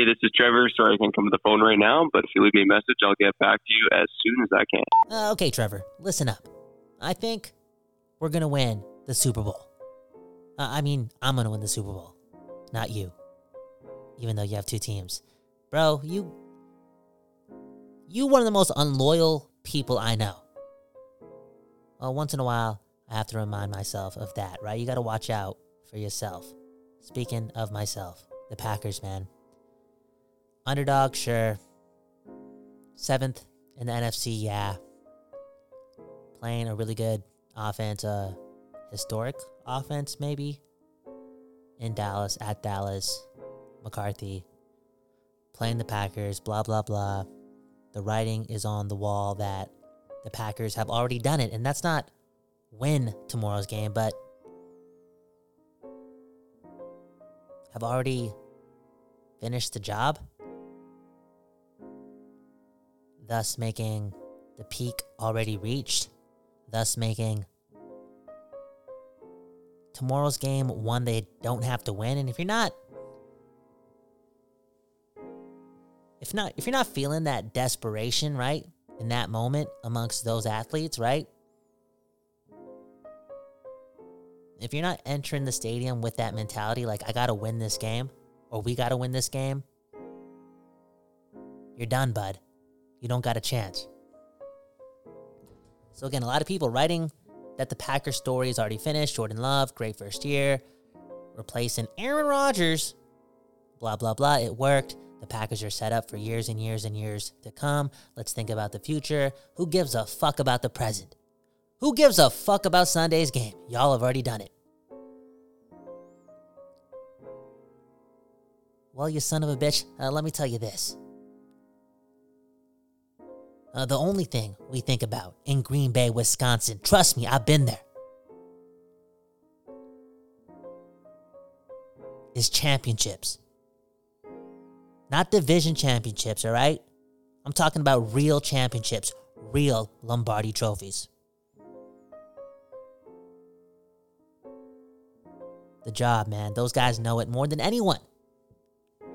Hey, this is Trevor. Sorry I can't come to the phone right now, but if you leave me a message, I'll get back to you as soon as I can. Uh, okay, Trevor, listen up. I think we're going to win the Super Bowl. Uh, I mean, I'm going to win the Super Bowl, not you. Even though you have two teams. Bro, you you one of the most unloyal people I know. Well, once in a while, I have to remind myself of that, right? You got to watch out for yourself. Speaking of myself, the Packers, man. Underdog, sure. Seventh in the NFC, yeah. Playing a really good offense, uh, historic offense, maybe. In Dallas, at Dallas, McCarthy. Playing the Packers, blah, blah, blah. The writing is on the wall that the Packers have already done it. And that's not win tomorrow's game, but have already finished the job, thus making the peak already reached, thus making tomorrow's game one they don't have to win. And if you're not if not if you're not feeling that desperation, right, in that moment amongst those athletes, right? If you're not entering the stadium with that mentality, like I gotta win this game, or we gotta win this game, you're done, bud. You don't got a chance. So again, a lot of people writing that the Packers story is already finished. Jordan Love, great first year, replacing Aaron Rodgers. Blah blah blah. It worked. The Packers are set up for years and years and years to come. Let's think about the future. Who gives a fuck about the present? Who gives a fuck about Sunday's game? Y'all have already done it. Well, you son of a bitch, uh, let me tell you this. Uh, the only thing we think about in Green Bay, Wisconsin, trust me, I've been there, is championships. Not division championships, all right? I'm talking about real championships, real Lombardi trophies. The job, man. Those guys know it more than anyone.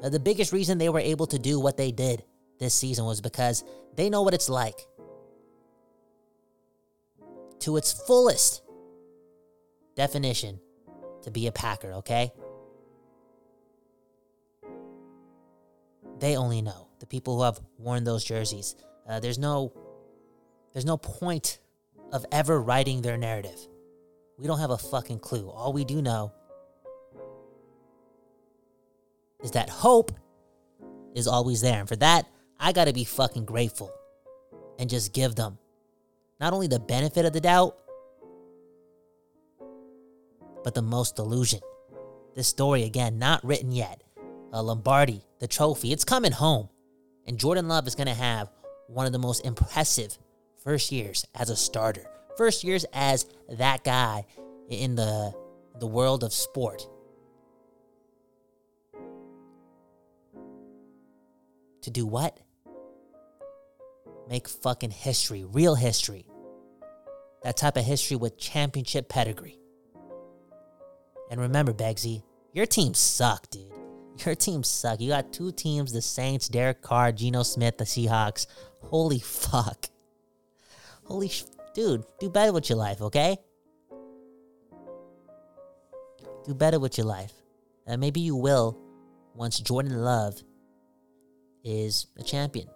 Uh, the biggest reason they were able to do what they did this season was because they know what it's like to its fullest definition to be a Packer, okay? They only know. The people who have worn those jerseys. Uh, there's no there's no point of ever writing their narrative. We don't have a fucking clue. All we do know is that hope is always there. And for that, I got to be fucking grateful and just give them not only the benefit of the doubt, but the most illusion. This story, again, not written yet. A Lombardi, the trophy, it's coming home. And Jordan Love is to have one of the most impressive first years as a starter. First years as that guy in the the world of sport. To do what? Make fucking history, real history. That type of history with championship pedigree. And remember, Begsy, your team suck, dude. Your team suck. You got two teams, the Saints, Derek Carr, Geno Smith, the Seahawks. Holy fuck. Holy sh- dude, do better with your life, okay? Do better with your life. And maybe you will once Jordan Love is a champion.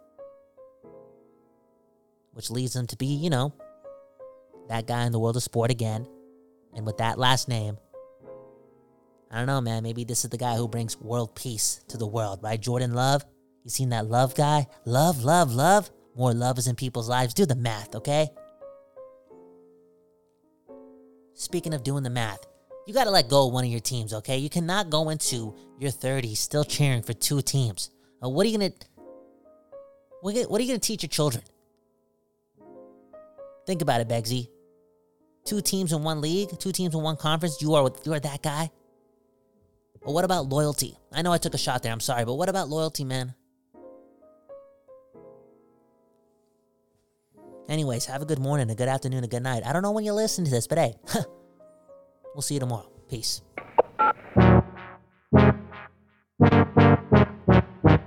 Which leads him to be, you know, that guy in the world of sport again. And with that last name, I don't know, man. Maybe this is the guy who brings world peace to the world, right? Jordan Love. You seen that love guy? Love, love, love. More love is in people's lives. Do the math, okay? Speaking of doing the math, you got to let go of one of your teams, okay? You cannot go into your 30s still cheering for two teams. Uh, what are you gonna what are you gonna teach your children? Think about it, Begsy. Two teams in one league, two teams in one conference. You are you are that guy. But what about loyalty? I know I took a shot there. I'm sorry, but what about loyalty, man? Anyways, have a good morning, a good afternoon, a good night. I don't know when you listen to this, but hey, we'll see you tomorrow. Peace.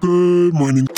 Good morning.